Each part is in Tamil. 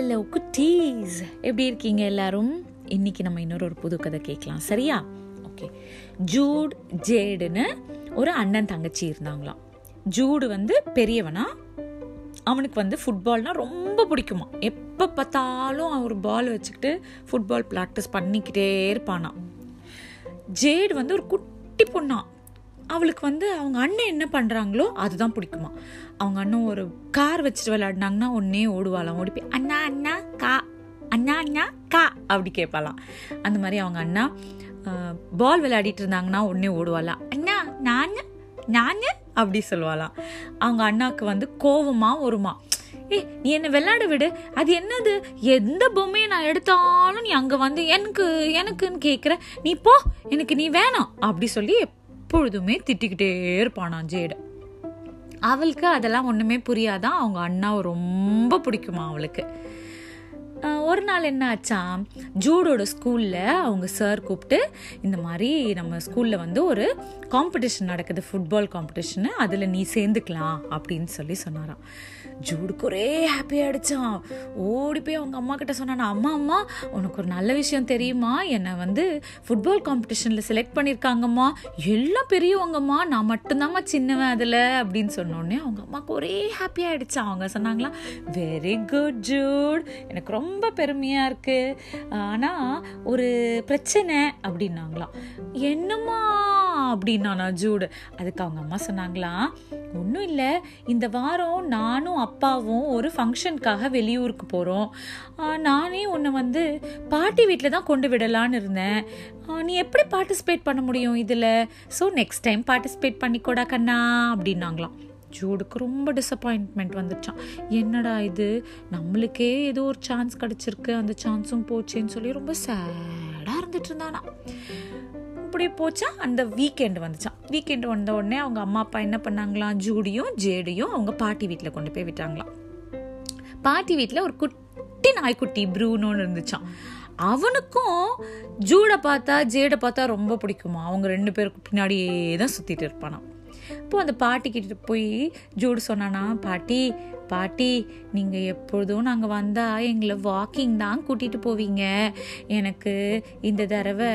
ஹலோ குட்டீஸ். எப்படி இருக்கீங்க எல்லாரும்? இன்னைக்கு நம்ம இன்னொரு ஒரு புது கதை கேட்கலாம். சரியா? ஓகே ஜூட் ஜேடுன்னு ஒரு அண்ணன் தங்கச்சி இருந்தாங்களாம். ஜூடு வந்து பெரியவனா? அவனுக்கு வந்து ஃபுட்பால்னால் ரொம்ப பிடிக்குமா? எப்போ பார்த்தாலும் அவர் பால் வச்சுக்கிட்டு ஃபுட்பால் ப்ராக்டிஸ் பண்ணிக்கிட்டே இருப்பானா ஜேடு வந்து ஒரு குட்டி பொண்ணா அவளுக்கு வந்து அவங்க அண்ணன் என்ன பண்ணுறாங்களோ அதுதான் பிடிக்குமா. அவங்க அண்ணன் ஒரு கார் வச்சுட்டு விளையாடினாங்கன்னா ஒன்னே ஓடுவாளாம். ஓடி போய் அண்ணா அண்ணா கா அண்ணா அண்ணா கா அப்படி கேட்பாளாம். அந்த மாதிரி அவங்க அண்ணா பால் விளையாடிட்டு இருந்தாங்கன்னா உடனே ஓடுவாளாம். அண்ணா நான் நான் அப்படி சொல்லுவாளாம். அவங்க அண்ணாக்கு வந்து கோவமா வருமா. ஏய் நீ என்னை விளையாட விடு. அது என்னது? எந்த பொம்மையை நான் எடுத்தாலும் நீ அங்கே வந்து எனக்கு எனக்குன்னு கேட்குற. நீ போ எனக்கு நீ வேணாம் அப்படி சொல்லி எப்பொழுதுமே திட்டிக்கிட்டே இருப்பானா ஜேட. அவளுக்கு அதெல்லாம் ஒன்றுமே புரியாதான் அவங்க அண்ணாவை ரொம்ப பிடிக்குமா அவளுக்கு. ஒரு நாள் என்ன ஆச்சாம் ஜூடோட ஸ்கூலில் அவங்க சார் கூப்பிட்டு இந்த மாதிரி நம்ம ஸ்கூலில் வந்து ஒரு காம்படிஷன் நடக்குது ஃபுட்பால் காம்படிஷனு அதில் நீ சேர்ந்துக்கலாம் அப்படின்னு சொல்லி சொன்னாராம். ஜூடுக்கு ஒரே ஹாப்பி ஆகிடுச்சான் ஓடி போய் அவங்க அம்மா கிட்ட சொன்னான் அம்மா அம்மா உனக்கு ஒரு நல்ல விஷயம் தெரியுமா? என்னை வந்து ஃபுட்பால் காம்படிஷனில் செலக்ட் பண்ணியிருக்காங்கம்மா எல்லாம் பெரியவங்கம்மா. நான் மட்டும்தாம்மா சின்னவன் அதில். அப்படின்னு சொன்னோடனே அவங்க அம்மாவுக்கு ஒரே ஹாப்பி ஆகிடுச்சான் அவங்க சொன்னாங்களா வெரி குட் ஜூட். எனக்கு ரொம்ப பெருமையாக இருக்குது ஆனால் ஒரு பிரச்சனை. அப்படின்னாங்களாம். என்னம்மா? அப்படின்னானா ஜூடு. அதுக்கு அவங்க அம்மா சொன்னாங்களாம் ஒன்றும் இல்லை. இந்த வாரம் நானும் அப்பாவும் ஒரு ஃபங்க்ஷனுக்காக வெளியூருக்கு போகிறோம் நானே உன்னை வந்து பாட்டி வீட்டில் தான் கொண்டு விடலான்னு இருந்தேன். நீ எப்படி பார்ட்டிசிபேட் பண்ண முடியும் இதில்? ஸோ நெக்ஸ்ட் டைம் பார்ட்டிசிபேட் பண்ணிக்கோடா கண்ணா அப்படின்னாங்களாம். ஜூடுக்கு ரொம்ப டிசப்பாயின்ட்மெண்ட் வந்துச்சான் என்னடா இது? நம்மளுக்கே ஏதோ ஒரு சான்ஸ் கிடச்சிருக்கு. அந்த சான்ஸும் போச்சேன்னு சொல்லி ரொம்ப சேடாக இருந்துட்டு இருந்தானா இப்படி போச்சா? அந்த வீக்கெண்டு வந்துச்சான் வீக்கெண்டு வந்த உடனே அவங்க அம்மா அப்பா என்ன பண்ணாங்களாம் ஜூடியும் ஜேடியும் அவங்க பாட்டி வீட்டில் கொண்டு போய் விட்டாங்களாம். பாட்டி வீட்டில் ஒரு குட்டி நாய்க்குட்டி ப்ரூனோன்னு இருந்துச்சான் அவனுக்கும் ஜூடை பார்த்தா ஜேடை பார்த்தா ரொம்ப பிடிக்குமா? அவங்க ரெண்டு பேருக்கு பின்னாடியே தான் சுற்றிட்டு இருப்பானாம். இப்போ அந்த பாட்டி கிட்ட போய் ஜூடு சொன்னானா பாட்டி பாட்டி நீங்கள் எப்பொழுதும் நாங்கள் வந்தால் எங்களை வாக்கிங் தான் கூட்டிகிட்டு போவீங்க. எனக்கு இந்த தடவை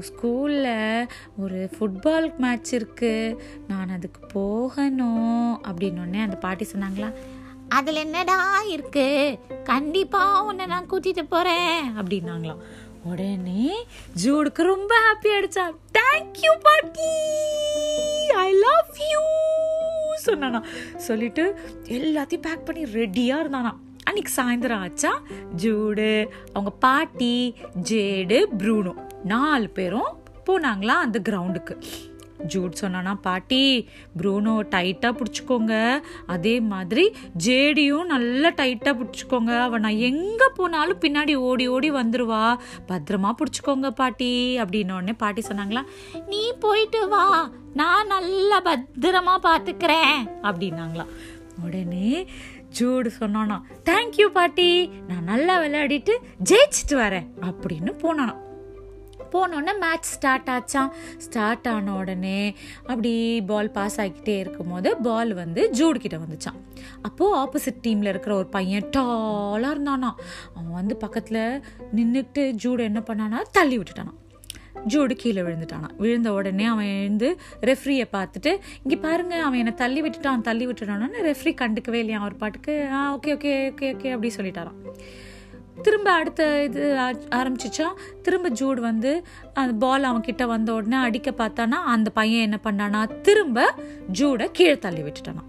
ஸ்கூலில் ஒரு ஃபுட்பால் மேட்ச் இருக்குது நான் அதுக்கு போகணும் அப்படின்னொடனே அந்த பாட்டி சொன்னாங்களா அதில் என்னடா இருக்குது கண்டிப்பாக உன்னை நான் கூட்டிகிட்டு போகிறேன் அப்படின்னாங்களாம். உடனே ஜூடுக்கு ரொம்ப ஹாப்பி ஆயிடுச்சா. தேங்க்யூ பாட்டி. ஐ லவ் யூ சொன்னானா. சொல்லிட்டு எல்லாத்தையும் பேக் பண்ணி ரெடியாக இருந்தானா. அன்னைக்கு சாயந்தரம் ஆச்சா. ஜூடு அவங்க பாட்டி ஜேடு ப்ரூனோ. நாலு பேரும் போனாங்களா அந்த கிரவுண்டுக்கு ஜூட் சொன்னானா பாட்டி ப்ரூனோ டைட்டாக பிடிச்சிக்கோங்க. அதே மாதிரி ஜேடியும் நல்லா டைட்டாக பிடிச்சிக்கோங்க. அவள் நான் எங்கே போனாலும் பின்னாடி ஓடி ஓடி வந்துடுவா பத்திரமா பிடிச்சிக்கோங்க பாட்டி அப்படின்ன உடனே பாட்டி சொன்னாங்களா நீ போயிட்டு வா. நான் நல்லா பத்திரமா பார்த்துக்கிறேன் அப்படின்னாங்களாம் உடனே ஜூடு சொன்னானா தேங்க்யூ பாட்டி. நான் நல்லா விளையாடிட்டு ஜெயிச்சிட்டு வரேன் அப்படின்னு போனானா. போனோடனே மேட்ச் ஸ்டார்ட் ஆச்சான் ஸ்டார்ட் ஆன உடனே அப்படி பால் பாஸ் ஆகிக்கிட்டே இருக்கும்போது பால் வந்து ஜூடு கிட்ட வந்துச்சான் அப்போது ஆப்போசிட் டீமில் இருக்கிற ஒரு பையன் டாலாக இருந்தானா. அவன் வந்து பக்கத்தில் நின்றுட்டு ஜூடு என்ன பண்ணானா? தள்ளி விட்டுட்டானான் ஜூடு கீழே விழுந்துட்டானா விழுந்த உடனே அவன் எழுந்து ரெஃப்ரியை பார்த்துட்டு இங்கே பாருங்க அவன் என்னை தள்ளி விட்டுட்டான் தள்ளி விட்டுட்டானோன்னு ரெஃப்ரி கண்டுக்கவே இல்லையா? அவர் பாட்டுக்கு ஆ ஓகே ஓகே ஓகே ஓகே அப்படி சொல்லிட்டாரான் திரும்ப அடுத்த இது ஆ- ஆரம்பிச்சிச்சா? திரும்ப ஜூட் வந்து அந்த பால் அவன் கிட்ட வந்த உடனே அடிக்க பார்த்தானா அந்த பையன் என்ன பண்ணானா திரும்ப ஜூடை கீழே தள்ளி விட்டுட்டானா.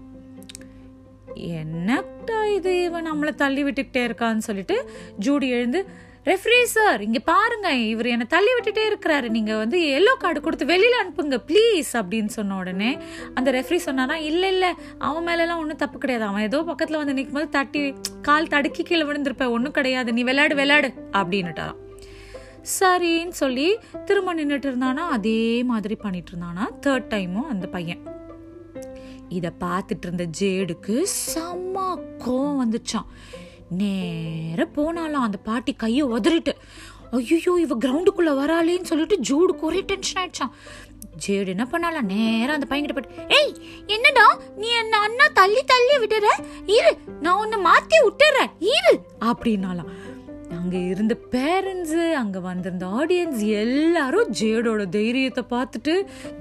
என்னட்டா இது இவன் நம்மளை தள்ளி விட்டுக்கிட்டே இருக்கான்னு சொல்லிட்டு ஜூடி எழுந்து ரெஃப்ரி சார் இங்கே பாருங்க இவர் என்னை தள்ளி விட்டுட்டே இருக்கிறாரு. நீங்கள் வந்து எல்லோ கார்டு கொடுத்து வெளியில் அனுப்புங்க ப்ளீஸ் அப்படின்னு சொன்ன உடனே அந்த ரெஃப்ரி சொன்னானா இல்லை இல்லை அவன் மேலெலாம் ஒன்றும் தப்பு கிடையாது. அவன் ஏதோ பக்கத்தில் வந்து நிற்கும் போது தட்டி கால் தடுக்கி கீழே விழுந்திருப்பேன் ஒன்றும் கிடையாது நீ விளையாடு விளையாடு அப்படின்னுட்டாராம். சரின்னு சொல்லி திரும்ப நின்றுட்டு இருந்தானா அதே மாதிரி பண்ணிட்டு இருந்தானா தேர்ட் டைமும் அந்த பையன். இதை பார்த்துட்டு இருந்த ஜேடுக்கு செம்ம கோவம் வந்துச்சான் நேர போனாலும் அந்த பாட்டி கையை உதறிட்டு ஐயோ இவ கிரவுண்டுக்குள்ள வராளேன்னு சொல்லிட்டு ஜூடுக்கு ஒரே டென்ஷன் ஆயிடுச்சான் ஜேடு என்ன பண்ணாலாம் நேரம் அந்த பையன்கிட்ட போயிட்டு ஏய் என்னடா? நீ என்ன அண்ணா தள்ளி தள்ளி விட்டுற இரு நான் உன்னை மாத்தி விட்டுறேன். இரு. அப்படின்னாலாம் அங்கே இருந்த பேரண்ட்ஸு அங்கே வந்திருந்த ஆடியன்ஸ் எல்லாரும் ஜேடோட தைரியத்தை பார்த்துட்டு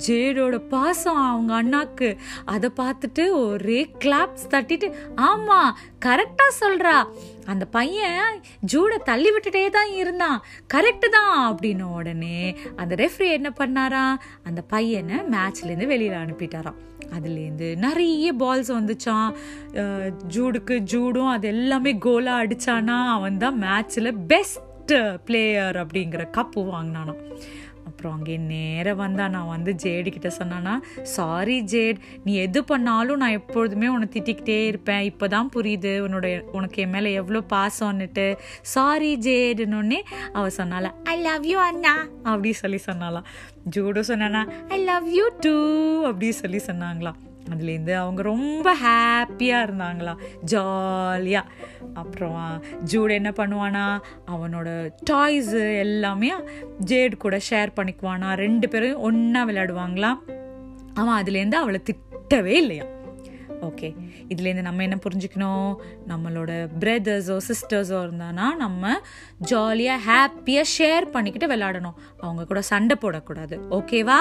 ஜேடோட பாசம் அவங்க அண்ணாக்கு அதை பார்த்துட்டு ஒரே கிளாப்ஸ் தட்டிட்டு ஆமாம் கரெக்டாக சொல்கிறா அந்த பையன் ஜூடை தள்ளி விட்டுட்டே தான் இருந்தான். கரெக்டு தான் அப்படின்ன உடனே அந்த ரெஃப்ரி என்ன பண்ணாரா? அந்த பையனை மேட்ச்லேருந்து வெளியில் அனுப்பிட்டாராம். அதுலேருந்து நிறைய பால்ஸ் வந்துச்சான் ஜூடுக்கு ஜூடும் அது எல்லாமே கோலாக அடிச்சானா? அவன் தான் மேட்ச்சில் பெஸ்ட் பிளேயர் அப்படிங்கிற கப்பு வாங்கினானான் அப்புறம் அங்கே நேராக வந்தா நான் வந்து ஜேடு கிட்ட சொன்னேன்னா சாரி ஜேட் நீ எது பண்ணாலும் நான் எப்பொழுதுமே உன்னை திட்டிக்கிட்டே இருப்பேன். இப்போ தான் புரியுது உன்னோட உனக்கு என் மேலே எவ்வளோ பாசம்னுட்டு. சாரி ஜேடுன்னு அவ சொன்னால ஐ லவ் யூ அண்ணா. அப்படி சொல்லி சொன்னாலாம் ஜூடோ சொன்னானா ஐ லவ் யூ டூ அப்படி சொல்லி சொன்னாங்களாம். அதுலேருந்து அவங்க ரொம்ப ஹாப்பியாக இருந்தாங்களா? ஜாலியாக அப்புறம் ஜூட் என்ன பண்ணுவானா அவனோட டாய்ஸு எல்லாமே ஜேட் கூட ஷேர் பண்ணிக்குவானா. ரெண்டு பேரும் ஒன்றா விளையாடுவாங்களாம் அவன் அதுலேருந்து அவளை திட்டவே இல்லையா. ஓகே. இதுலேருந்து நம்ம என்ன புரிஞ்சுக்கணும்? நம்மளோட பிரதர்ஸோ சிஸ்டர்ஸோ இருந்தானா நம்ம ஜாலியாக ஹாப்பியாக ஷேர் பண்ணிக்கிட்டு விளையாடணும். அவங்க கூட சண்டை போடக்கூடாது. ஓகேவா?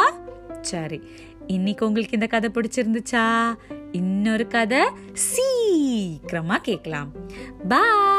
சரி. இன்னைக்கு உங்களுக்கு இந்த கதை பிடிச்சிருந்துச்சா? இன்னொரு கதை சீக்கிரமா கேட்கலாம். பாய்